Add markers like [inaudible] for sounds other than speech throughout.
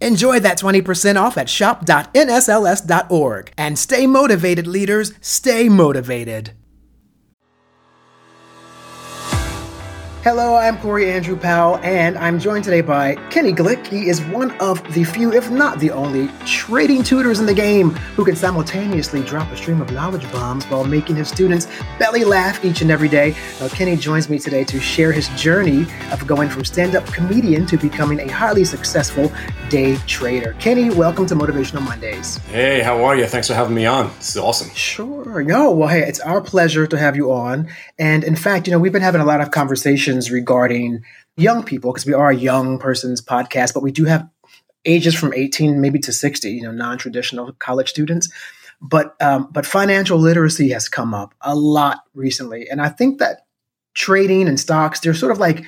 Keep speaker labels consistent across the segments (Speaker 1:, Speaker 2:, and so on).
Speaker 1: Enjoy that 20% off at shop.nsls.org. And stay motivated, leaders. Stay motivated. Hello, I'm Corey Andrew Powell, and I'm joined today by Kenny Glick. He is one of the few, if not the only, trading tutors in the game who can simultaneously drop a stream of knowledge bombs while making his students belly laugh each and every day. Now, Kenny joins me today to share his journey of going from stand up comedian to becoming a highly successful day trader. Kenny, welcome to Motivational Mondays.
Speaker 2: Hey, how are you? Thanks for having me on. This is awesome.
Speaker 1: Sure. No, well, hey, it's our pleasure to have you on. And in fact, you know, we've been having a lot of conversations regarding young people because we are a young person's podcast, but we do have ages from 18 maybe to 60, you know, non-traditional college students. But um, but financial literacy has come up a lot recently, and I think that trading and stocks they're sort of like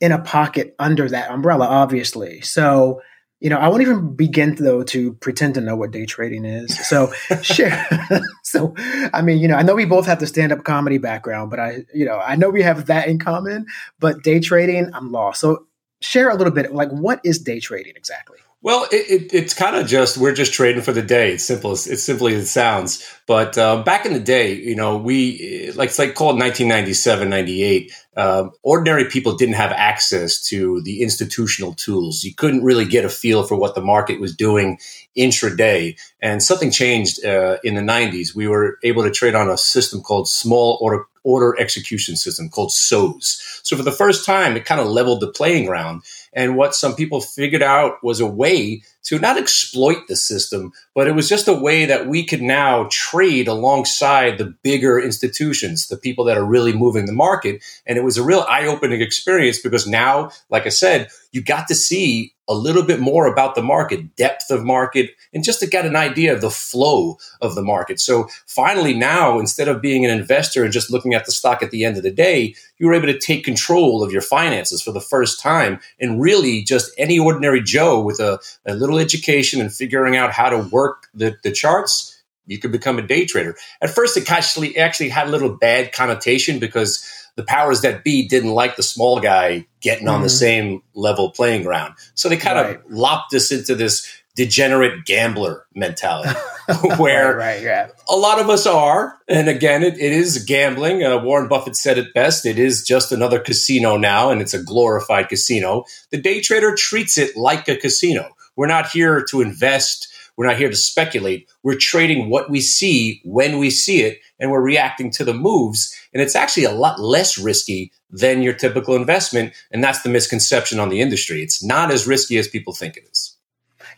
Speaker 1: in a pocket under that umbrella, obviously. So you know, I won't even begin though to pretend to know what day trading is. So [laughs] share. [laughs] so, I mean, you know, I know we both have the stand-up comedy background, but I, you know, I know we have that in common. But day trading, I'm lost. So share a little bit, like, what is day trading exactly?
Speaker 2: Well, it, it, it's kind of just we're just trading for the day. It's simple. As, it's simply as it sounds. But uh, back in the day, you know, we like it's like called 1997, 98. Uh, ordinary people didn't have access to the institutional tools. You couldn't really get a feel for what the market was doing intraday. And something changed uh, in the 90s. We were able to trade on a system called Small Order Order Execution System, called SOES. So for the first time, it kind of leveled the playing ground and what some people figured out was a way to not exploit the system, but it was just a way that we could now trade alongside the bigger institutions, the people that are really moving the market. And it was a real eye opening experience because now, like I said, you got to see a little bit more about the market, depth of market, and just to get an idea of the flow of the market. So finally, now, instead of being an investor and just looking at the stock at the end of the day, you were able to take control of your finances for the first time. And really, just any ordinary Joe with a, a little education and figuring out how to work the, the charts you could become a day trader. At first, it actually actually had a little bad connotation because the powers that be didn't like the small guy getting mm-hmm. on the mm-hmm. same level playing ground. So they kind right. of lopped us into this degenerate gambler mentality [laughs] [laughs] where
Speaker 1: right, right, yeah.
Speaker 2: a lot of us are. And again, it, it is gambling. Uh, Warren Buffett said it best. It is just another casino now, and it's a glorified casino. The day trader treats it like a casino. We're not here to invest. We're not here to speculate. We're trading what we see when we see it, and we're reacting to the moves. And it's actually a lot less risky than your typical investment. And that's the misconception on the industry. It's not as risky as people think it is.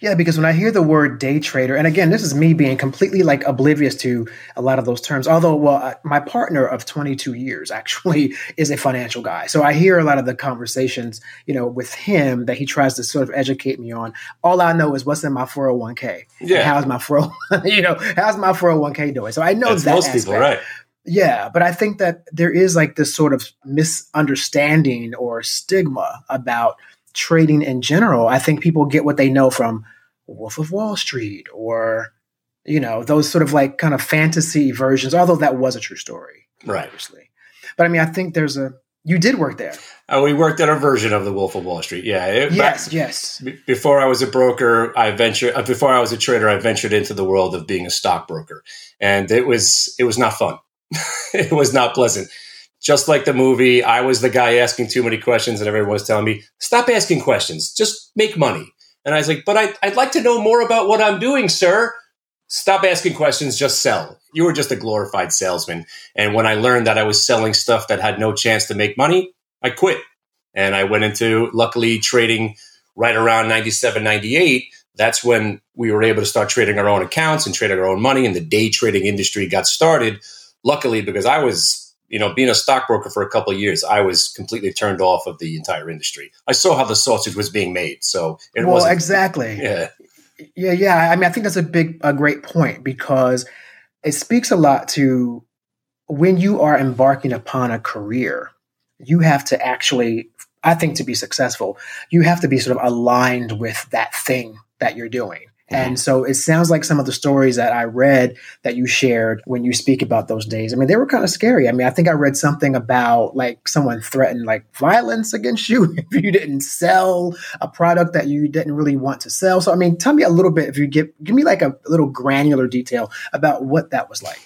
Speaker 1: Yeah, because when I hear the word day trader, and again, this is me being completely like oblivious to a lot of those terms. Although, well, my partner of 22 years actually [laughs] is a financial guy, so I hear a lot of the conversations, you know, with him that he tries to sort of educate me on. All I know is what's in my 401k. Yeah, how's my 40, [laughs] you know, how's my 401k doing? So I know That's that most aspect. people, right? Yeah, but I think that there is like this sort of misunderstanding or stigma about trading in general. I think people get what they know from Wolf of Wall Street or you know those sort of like kind of fantasy versions. Although that was a true story,
Speaker 2: right?
Speaker 1: Obviously, but I mean, I think there's a you did work there.
Speaker 2: Uh, we worked at a version of the Wolf of Wall Street. Yeah.
Speaker 1: It, yes. Yes.
Speaker 2: before I was a broker, I ventured. Uh, before I was a trader, I ventured into the world of being a stockbroker, and it was it was not fun. [laughs] it was not pleasant just like the movie, I was the guy asking too many questions, and everyone was telling me, "Stop asking questions. Just make money." And I was like, "But I, I'd like to know more about what I'm doing, sir." Stop asking questions. Just sell. You were just a glorified salesman. And when I learned that I was selling stuff that had no chance to make money, I quit. And I went into, luckily, trading right around 97, 98. That's when we were able to start trading our own accounts and trading our own money, and the day trading industry got started. Luckily, because I was you know, being a stockbroker for a couple of years, I was completely turned off of the entire industry. I saw how the sausage was being made, so
Speaker 1: it was well, exactly. [laughs]
Speaker 2: Yeah,
Speaker 1: yeah, yeah. I mean, I think that's a big, a great point because it speaks a lot to when you are embarking upon a career. You have to actually, I think, to be successful, you have to be sort of aligned with that thing that you're doing. And mm-hmm. so it sounds like some of the stories that I read that you shared when you speak about those days. I mean, they were kind of scary. I mean, I think I read something about like someone threatened like violence against you [laughs] if you didn't sell a product that you didn't really want to sell. So, I mean, tell me a little bit if you give give me like a little granular detail about what that was like.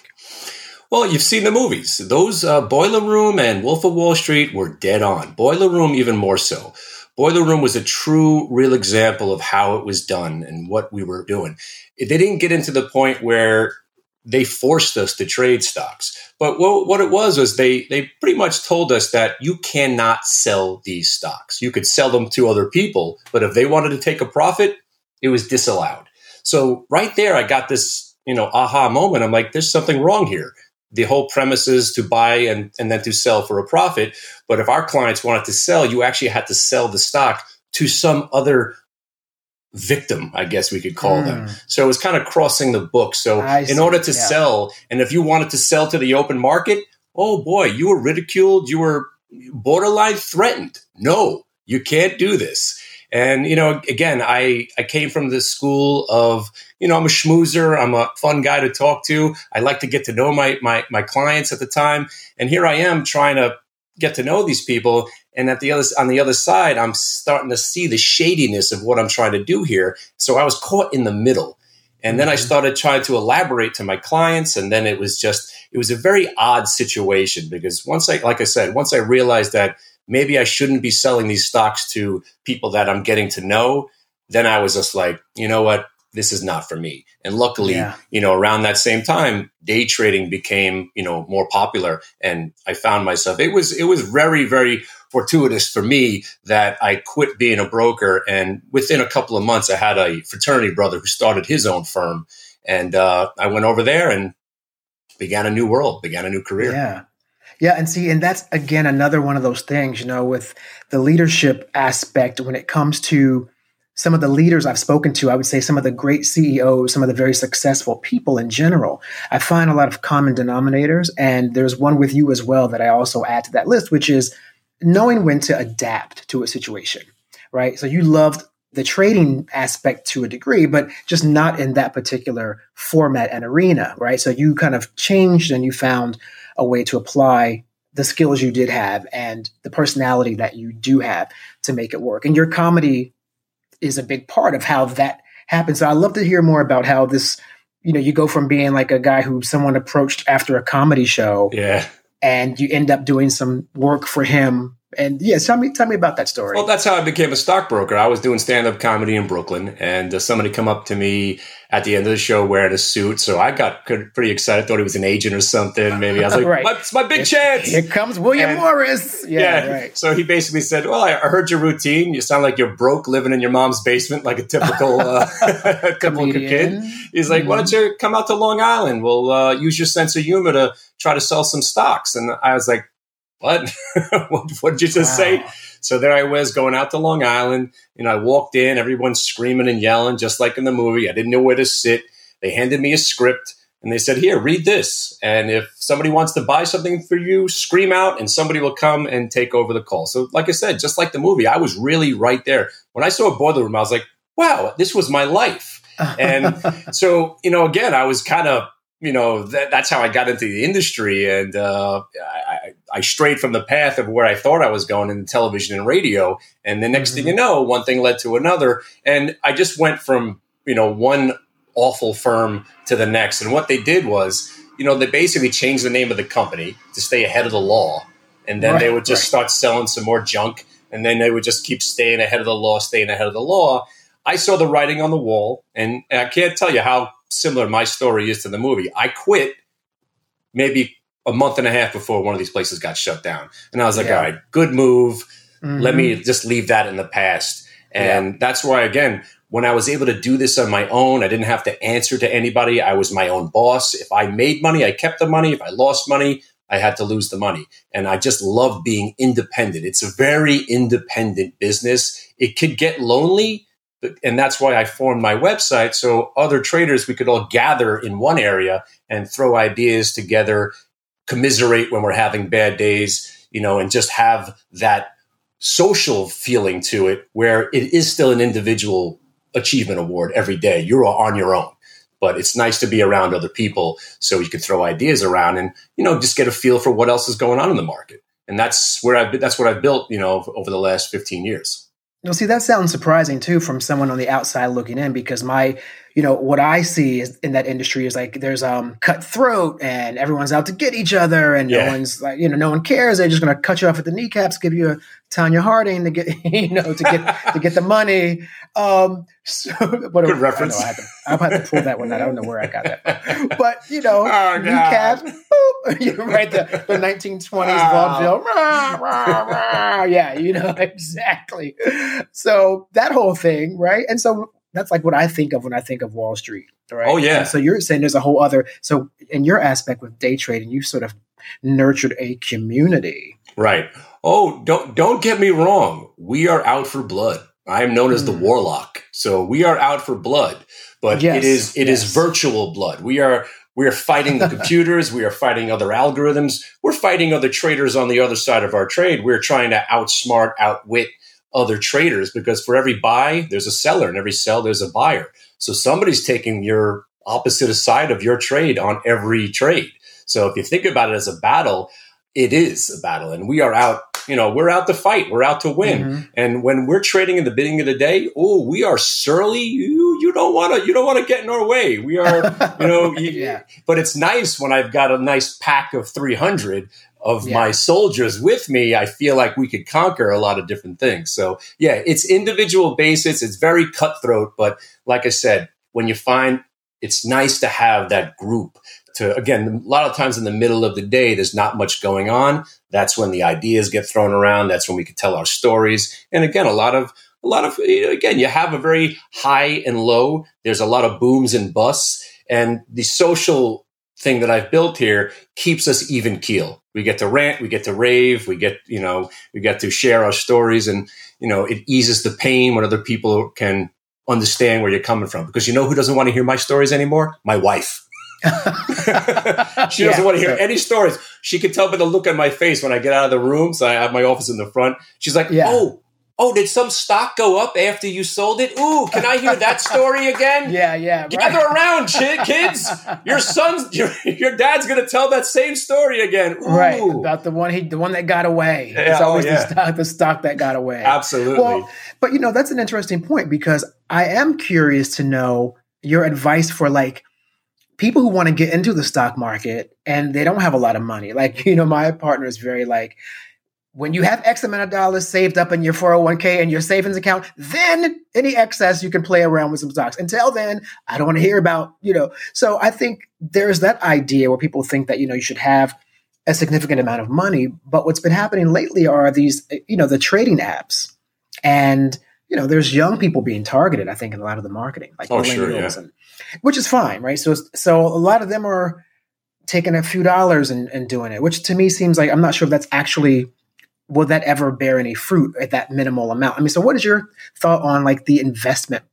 Speaker 2: Well, you've seen the movies. Those uh, Boiler Room and Wolf of Wall Street were dead on. Boiler Room, even more so. Boiler Room was a true, real example of how it was done and what we were doing. They didn't get into the point where they forced us to trade stocks. But what, what, it was was they they pretty much told us that you cannot sell these stocks. You could sell them to other people, but if they wanted to take a profit, it was disallowed. So right there, I got this you know aha moment. I'm like, there's something wrong here the whole premise is to buy and, and then to sell for a profit. But if our clients wanted to sell, you actually had to sell the stock to some other victim, I guess we could call mm. them. Hmm. So it was kind of crossing the book. So I in see. order to yeah. sell, and if you wanted to sell to the open market, oh boy, you were ridiculed, you were borderline threatened. No, you can't do this. And you know, again, I I came from the school of you know I'm a schmoozer. I'm a fun guy to talk to. I like to get to know my my my clients at the time. And here I am trying to get to know these people. And at the other on the other side, I'm starting to see the shadiness of what I'm trying to do here. So I was caught in the middle. And then I mm-hmm. started trying to elaborate to my clients. And then it was just, it was a very odd situation because once I, like I said, once I realized that maybe I shouldn't be selling these stocks to people that I'm getting to know, then I was just like, you know what? This is not for me. And luckily, yeah. you know, around that same time, day trading became, you know, more popular. And I found myself, it was, it was very, very fortuitous for me that I quit being a broker. And within a couple of months, I had a fraternity brother who started his own firm. And uh, I went over there and began a new world, began a new career.
Speaker 1: Yeah. Yeah, and see, and that's again another one of those things, you know, with the leadership aspect when it comes to some of the leaders I've spoken to, I would say some of the great CEOs, some of the very successful people in general, I find a lot of common denominators. And there's one with you as well that I also add to that list, which is knowing when to adapt to a situation, right? So you loved the trading aspect to a degree, but just not in that particular format and arena, right? So you kind of changed and you found a way to apply the skills you did have and the personality that you do have to make it work. And your comedy is a big part of how that happens. So I'd love to hear more about how this, you know, you go from being like a guy who someone approached after a comedy show.
Speaker 2: Yeah.
Speaker 1: And you end up doing some work for him and yeah, tell me tell me about that story.
Speaker 2: Well, that's how I became a stockbroker. I was doing stand up comedy in Brooklyn, and uh, somebody come up to me at the end of the show wearing a suit. So I got pretty excited. Thought he was an agent or something. Maybe I was [laughs] like, right. "It's my big chance."
Speaker 1: Here comes William and, Morris. Yeah, yeah, right.
Speaker 2: So he basically said, "Well, I heard your routine. You sound like you're broke, living in your mom's basement, like a typical uh, [laughs] typical kid." He's like, mm-hmm. "Why don't you come out to Long Island? We'll uh, use your sense of humor to try to sell some stocks." And I was like what? [laughs] what, did you just wow. say? So there I was going out to Long Island. You know, I walked in, everyone's screaming and yelling, just like in the movie. I didn't know where to sit. They handed me a script and they said, Here, read this. And if somebody wants to buy something for you, scream out and somebody will come and take over the call. So, like I said, just like the movie, I was really right there. When I saw a boiler room, I was like, Wow, this was my life. [laughs] And so, you know, again, I was kind of you know that, that's how I got into the industry, and uh, I, I, strayed from the path of where I thought I was going in the television and radio. And the next mm-hmm. thing you know, one thing led to another, and I just went from you know one awful firm to the next. And what they did was, you know, they basically changed the name of the company to stay ahead of the law, and then right, they would just right. start selling some more junk, and then they would just keep staying ahead of the law, staying ahead of the law. I saw the writing on the wall, and I can't tell you how similar my story is to the movie. I quit maybe a month and a half before one of these places got shut down. And I was like, yeah. all right, good move. Mm-hmm. Let me just leave that in the past. And yeah. that's why, again, when I was able to do this on my own, I didn't have to answer to anybody. I was my own boss. If I made money, I kept the money. If I lost money, I had to lose the money. And I just love being independent. It's a very independent business. It could get lonely. And that's why I formed my website. So other traders, we could all gather in one area and throw ideas together, commiserate when we're having bad days, you know, and just have that social feeling to it where it is still an individual achievement award every day. You're on your own but it's nice to be around other people so you can throw ideas around and you know just get a feel for what else is going on in the market and that's where i've that's what i've built you know over the last 15 years
Speaker 1: well, see, that sounds surprising too from someone on the outside looking in because my you know what I see is in that industry is like there's um cutthroat and everyone's out to get each other and yeah. no one's like you know no one cares. They're just gonna cut you off at the kneecaps give you a Tonya Harding to get [laughs] you know to get to get the money. Um so [laughs]
Speaker 2: what good a, reference.
Speaker 1: I, I, have have to pull that one out. I don't know where I got that [laughs] but you know oh, kneecaps you right the, the 1920s vaudeville rah, rah, rah. yeah you know exactly. So that whole thing right? And so that's like what I think of when I think of Wall Street. Right.
Speaker 2: Oh yeah.
Speaker 1: And so you're saying there's a whole other. So in your aspect with day trading, you sort of nurtured a community.
Speaker 2: Right. Oh, don't don't get me wrong. We are out for blood. I am known as the hmm. warlock. So we are out for blood, but yes, it is it yes. is virtual blood. We are we are fighting the [laughs] computers. we are fighting other algorithms. We're fighting other traders on the other side of our trade. We're trying to outsmart, outwit other traders because for every buy, there's a seller, and every sell, there's a buyer. So somebody's taking your opposite side of your trade on every trade. So if you think about it as a battle, it is a battle, and we are out. You know, we're out to fight. We're out to win. Mm-hmm. And when we're trading in the beginning of the day, oh, we are surly. You you don't want to you don't want to get in our way. We are, [laughs] you know. yeah. But it's nice when I've got a nice pack of three hundred of yeah. my soldiers with me, I feel like we could conquer a lot of different things. So yeah, it's individual basis. It's very cutthroat, but like I said, when you find it's nice to have that group to again a lot of times in the middle of the day there's not much going on that's when the ideas get thrown around that's when we can tell our stories and again a lot of a lot of again you have a very high and low there's a lot of booms and busts and the social thing that I've built here keeps us even keel. We get to rant, we get to rave, we get, you know, we get to share our stories and, you know, it eases the pain when other people can understand where you're coming from. Because you know who doesn't want to hear my stories anymore? My wife. [laughs] she doesn't want to hear any stories. She can tell by the look on my face when I get out of the room. So I have my office in the front. She's like, yeah. "Oh, Oh, did some stock go up after you sold it? Ooh, can I hear that story again? [laughs]
Speaker 1: yeah, yeah.
Speaker 2: Gather around, kids. Your son's, [laughs] your, your dad's going to tell that same story again. Ooh.
Speaker 1: Right about the one he, the one that got away. Yeah, it's oh, always oh, yeah. the stock, the stock that got away.
Speaker 2: Absolutely. Well,
Speaker 1: but you know that's an interesting point because I am curious to know your advice for like people who want to get into the stock market and they don't have a lot of money. Like [laughs] you know, my partner is very like when you have X amount of dollars saved up in your 401k and your savings account, then any excess you can play around with some stocks. Until then, I don't want to hear about, you know. So I think there's that idea where people think that, you know, you should have a significant amount of money. But what's been happening lately are these, you know, the trading apps. And, you know, there's young people being targeted, I think, in a lot of the marketing, like
Speaker 2: oh, sure, yeah.
Speaker 1: and, which is fine, right? So, so a lot of them are taking a few dollars and, and doing it, which to me seems like I'm not sure if that's actually will that ever bear any fruit at that minimal amount? I mean, so what is your thought on like the investment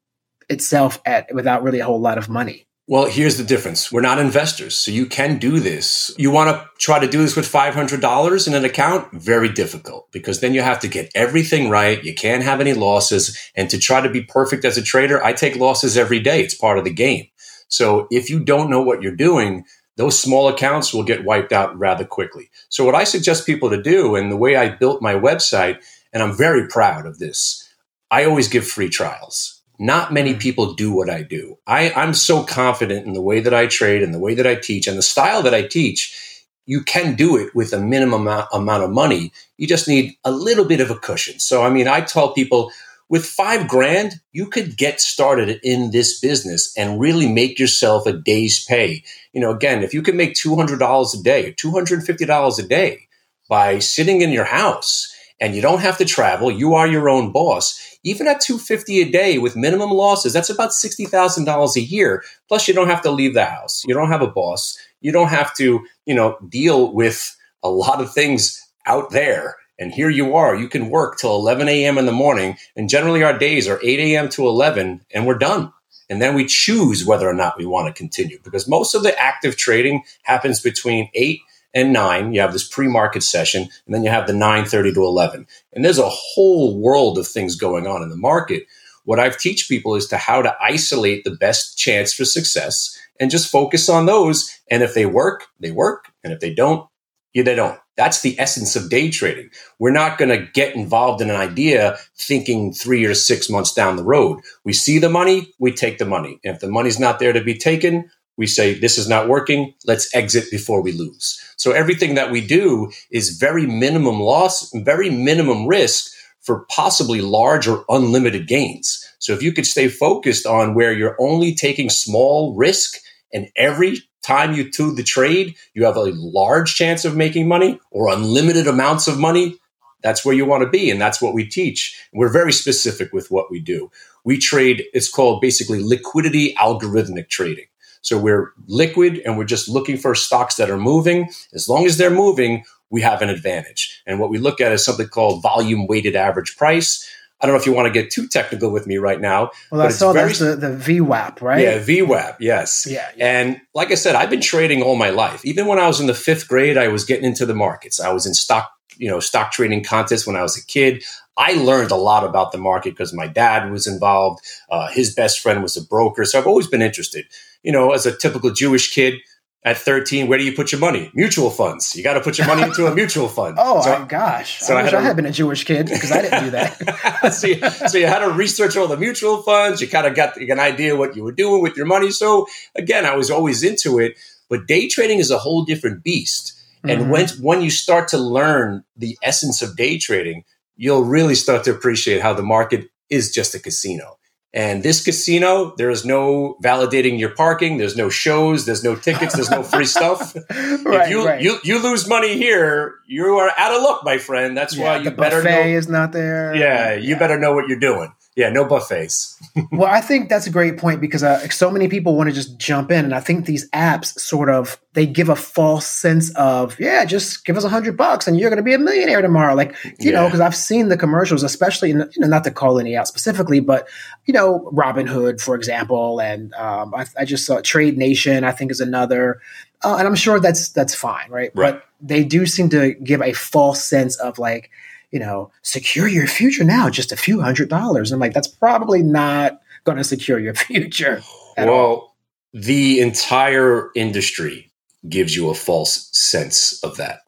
Speaker 1: itself at without really a whole lot of money?
Speaker 2: Well, here's the difference. We're not investors, so you can do this. You want to try to do this with $500 in an account? Very difficult because then you have to get everything right. You can't have any losses. And to try to be perfect as a trader, I take losses every day. It's part of the game. So if you don't know what you're doing, those small accounts will get wiped out rather quickly. So, what I suggest people to do, and the way I built my website, and I'm very proud of this, I always give free trials. Not many mm. people do what I do. I, I'm so confident in the way that I trade and the way that I teach and the style that I teach. You can do it with a minimum amount of money. You just need a little bit of a cushion. So, I mean, I tell people, with five grand, you could get started in this business and really make yourself a day's pay. You know, again, if you can make $200 a day, $250 a day by sitting in your house and you don't have to travel, you are your own boss. Even at 250 a day with minimum losses, that's about $60,000 a year. Plus you don't have to leave the house. You don't have a boss. You don't have to, you know, deal with a lot of things out there. And here you are, you can work till 11 a.m. in the morning. And generally our days are 8 a.m. to 11 and we're done. And then we choose whether or not we want to continue because most of the active trading happens between 8 and 9. You have this pre-market session and then you have the 9:30 to 11. And there's a whole world of things going on in the market. What I've teach people is to how to isolate the best chance for success and just focus on those. And if they work, they work. And if they don't, yeah, they don't. That's the essence of day trading. We're not going to get involved in an idea thinking three or six months down the road. We see the money, we take the money. And if the money's not there to be taken, we say, this is not working. Let's exit before we lose. So everything that we do is very minimum loss, very minimum risk for possibly large or unlimited gains. So if you could stay focused on where you're only taking small risk and every time you do the trade, you have a large chance of making money or unlimited amounts of money. That's where you want to be. And that's what we teach. We're very specific with what we do. We trade, it's called basically liquidity algorithmic trading. So we're liquid and we're just looking for stocks that are moving. As long as they're moving, we have an advantage. And what we look at is something called volume weighted average price. I don't know if you want to get too technical with me right now.
Speaker 1: Well, I saw very, that's the, the VWAP, right?
Speaker 2: Yeah, VWAP, yes.
Speaker 1: Yeah, yeah,
Speaker 2: And like I said, I've been trading all my life. Even when I was in the fifth grade, I was getting into the markets. I was in stock, you know, stock trading contests when I was a kid. I learned a lot about the market because my dad was involved. Uh, his best friend was a broker. So I've always been interested. You know, as a typical Jewish kid, at 13, where do you put your money? Mutual funds. You got to put your money into a mutual [laughs] fund.
Speaker 1: oh, so, gosh. So I, I wish I had, been a Jewish kid because I didn't do that. [laughs]
Speaker 2: so, you, so you had to research all the mutual funds. You kind of got an idea what you were doing with your money. So again, I was always into it. But day trading is a whole different beast. And mm-hmm. when, when you start to learn the essence of day trading, you'll really start to appreciate how the market is just a casino. And this casino, there is no validating your parking. There's no shows. There's no tickets. There's no free [laughs] stuff. right, if you, right. you you lose money here, you are out of luck, my friend. That's yeah, why you better know.
Speaker 1: is not there.
Speaker 2: Yeah, you yeah. better know what you're doing yeah, no buffets. [laughs]
Speaker 1: well, I think that's a great point because uh, so many people want to just jump in, and I think these apps sort of they give a false sense of yeah, just give us a hundred bucks and you're going to be a millionaire tomorrow. Like you yeah. know, because I've seen the commercials, especially in, you know, not to call any out specifically, but you know, Robinhood, for example, and um, I, I, just saw Trade Nation. I think is another, uh, and I'm sure that's that's fine, right? right? But they do seem to give a false sense of like you know, secure your future now, just a few hundred dollars. I'm like, that's probably not going to secure your [laughs] future.
Speaker 2: well, all. the entire industry gives you a false sense of that.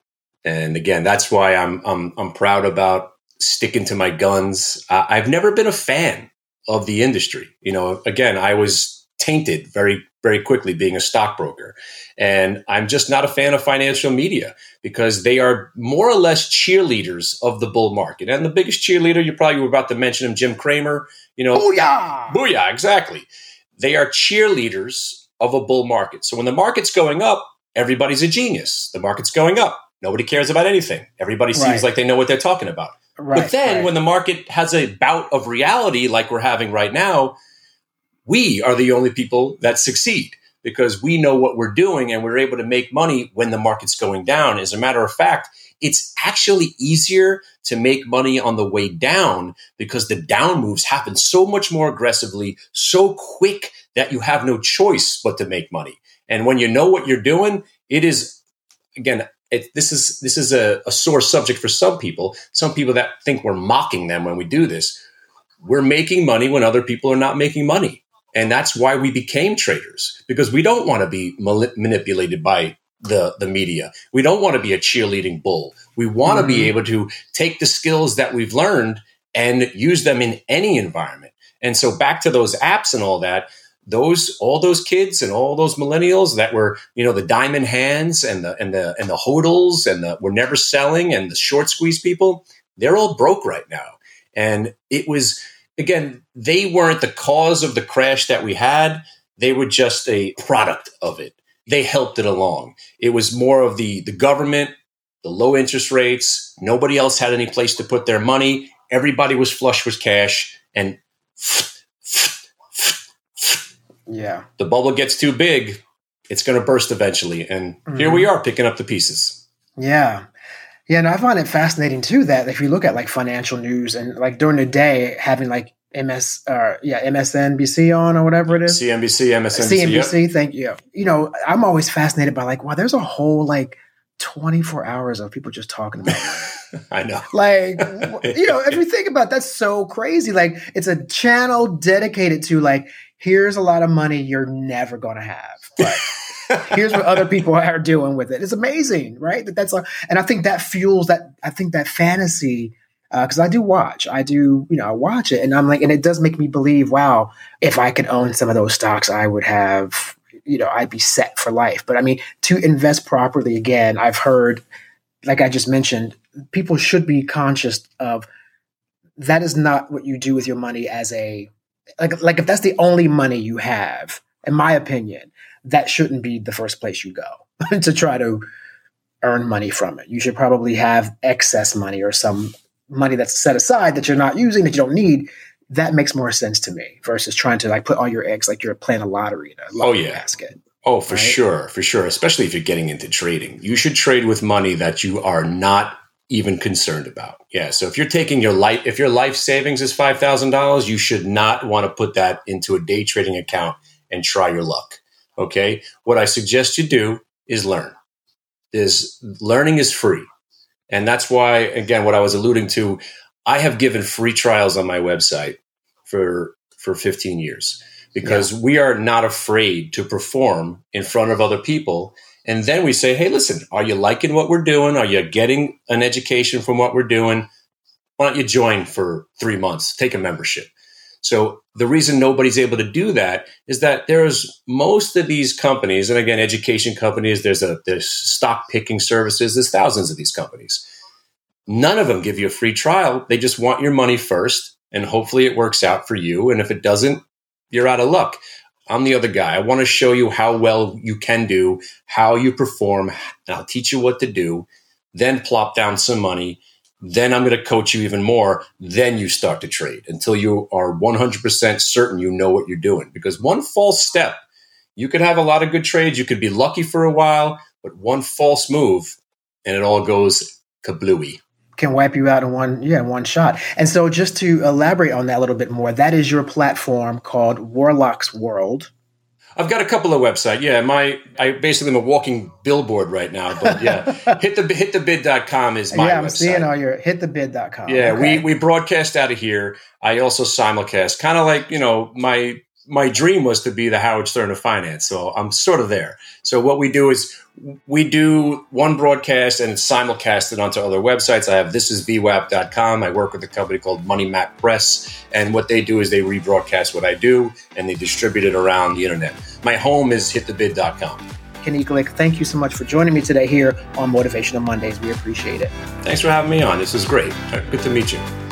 Speaker 2: And again, that's why I'm I'm I'm proud about sticking to my guns. I've never been a fan of the industry. You know, again, I was tainted very very quickly being a stockbroker. And I'm just not a fan of financial media because they are more or less cheerleaders of the bull market. And the biggest cheerleader, you probably were about to mention him, Jim Cramer, you know.
Speaker 1: Booyah!
Speaker 2: Booyah, exactly. They are cheerleaders of a bull market. So when the market's going up, everybody's a genius. The market's going up. Nobody cares about anything. Everybody seems right. like they know what they're talking about. Right, but then right. when the market has a bout of reality like we're having right now, we are the only people that succeed because we know what we're doing and we're able to make money when the market's going down. As a matter of fact, it's actually easier to make money on the way down because the down moves happen so much more aggressively, so quick that you have no choice but to make money. And when you know what you're doing, it is again, it, this is this is a, a sore subject for some people. Some people that think we're mocking them when we do this. We're making money when other people are not making money. And that's why we became traders because we don't want to be manipulated by the, the media. We don't want to be a cheerleading bull. We want mm-hmm. to be able to take the skills that we've learned and use them in any environment. And so back to those apps and all that, those all those kids and all those millennials that were, you know, the diamond hands and the and the and the hodls and the were never selling and the short squeeze people, they're all broke right now. And it was again, they weren't the cause of the crash that we had. They were just a product of it. They helped it along. It was more of the, the government, the low interest rates. Nobody else had any place to put their money. Everybody was flush with cash. And
Speaker 1: yeah,
Speaker 2: the bubble gets too big, it's going to burst eventually. And mm-hmm. here we are picking up the pieces.
Speaker 1: Yeah. Yeah, and I find it fascinating too that if you look at like financial news and like during the day having like MS uh yeah, MSNBC on or whatever it is.
Speaker 2: CNBC, MSNBC.
Speaker 1: CNBC, yep. thank you. You know, I'm always fascinated by like, wow, there's a whole like 24 hours of people just talking about [laughs]
Speaker 2: I know.
Speaker 1: Like, [laughs] you know, if you think about it, that's so crazy. Like, it's a channel dedicated to like, here's a lot of money you're never going to have. But [laughs] here's what other people are doing with it. It's amazing, right? That that's a, and I think that fuels that. I think that fantasy because uh, I do watch. I do, you know, I watch it, and I'm like, and it does make me believe, wow, if I could own some of those stocks, I would have, you know, I'd be set for life. But I mean, to invest properly, again, I've heard, like I just mentioned, people should be conscious of that is not what you do with your money as a like like if that's the only money you have, in my opinion, that shouldn't be the first place you go [laughs] to try to earn money from it. You should probably have excess money or some money that's set aside that you're not using that you don't need. That makes more sense to me versus trying to like put all your eggs like you're playing a lottery in a oh, lottery oh, yeah. basket.
Speaker 2: Oh, for right? sure, for sure. Especially if you're getting into trading, you should trade with money that you are not even concerned about. Yeah. So if you're taking your life, if your life savings is five thousand dollars, you should not want to put that into a day trading account and try your luck. Okay. What I suggest you do is learn. Is learning is free. And that's why, again, what I was alluding to, I have given free trials on my website for for 15 years because yeah. we are not afraid to perform in front of other people. And then we say, hey, listen, are you liking what we're doing? Are you getting an education from what we're doing? Why don't you join for three months? Take a membership. So the reason nobody's able to do that is that there's most of these companies, and again, education companies, there's a there's stock picking services, there's thousands of these companies. None of them give you a free trial. They just want your money first, and hopefully it works out for you. And if it doesn't, you're out of luck. I'm the other guy. I want to show you how well you can do, how you perform, and I'll teach you what to do. Then plop down some money then I'm going to coach you even more. Then you start to trade until you are 100% certain you know what you're doing. Because one false step, you could have a lot of good trades. You could be lucky for a while, but one false move and it all goes kablooey
Speaker 1: can wipe you out in one yeah one shot. And so just to elaborate on that a little bit more, that is your platform called Warlock's World.
Speaker 2: I've got a couple of websites. Yeah, my I basically am a walking billboard right now. But yeah, [laughs] hit the hitthebid.com is my
Speaker 1: Yeah, I'm
Speaker 2: website.
Speaker 1: seeing all your hitthebid.com.
Speaker 2: Yeah, okay. we we broadcast out of here. I also simulcast. Kind of like, you know, my my dream was to be the Howard Stern of finance. So I'm sort of there. So what we do is we do one broadcast and it's simulcasted onto other websites. I have thisisvwap.com. I work with a company called Money Map Press. And what they do is they rebroadcast what I do and they distribute it around the internet. My home is hitthebid.com.
Speaker 1: Kenny Glick, thank you so much for joining me today here on Motivational Mondays. We appreciate it.
Speaker 2: Thanks for having me on. This is great. Good to meet you.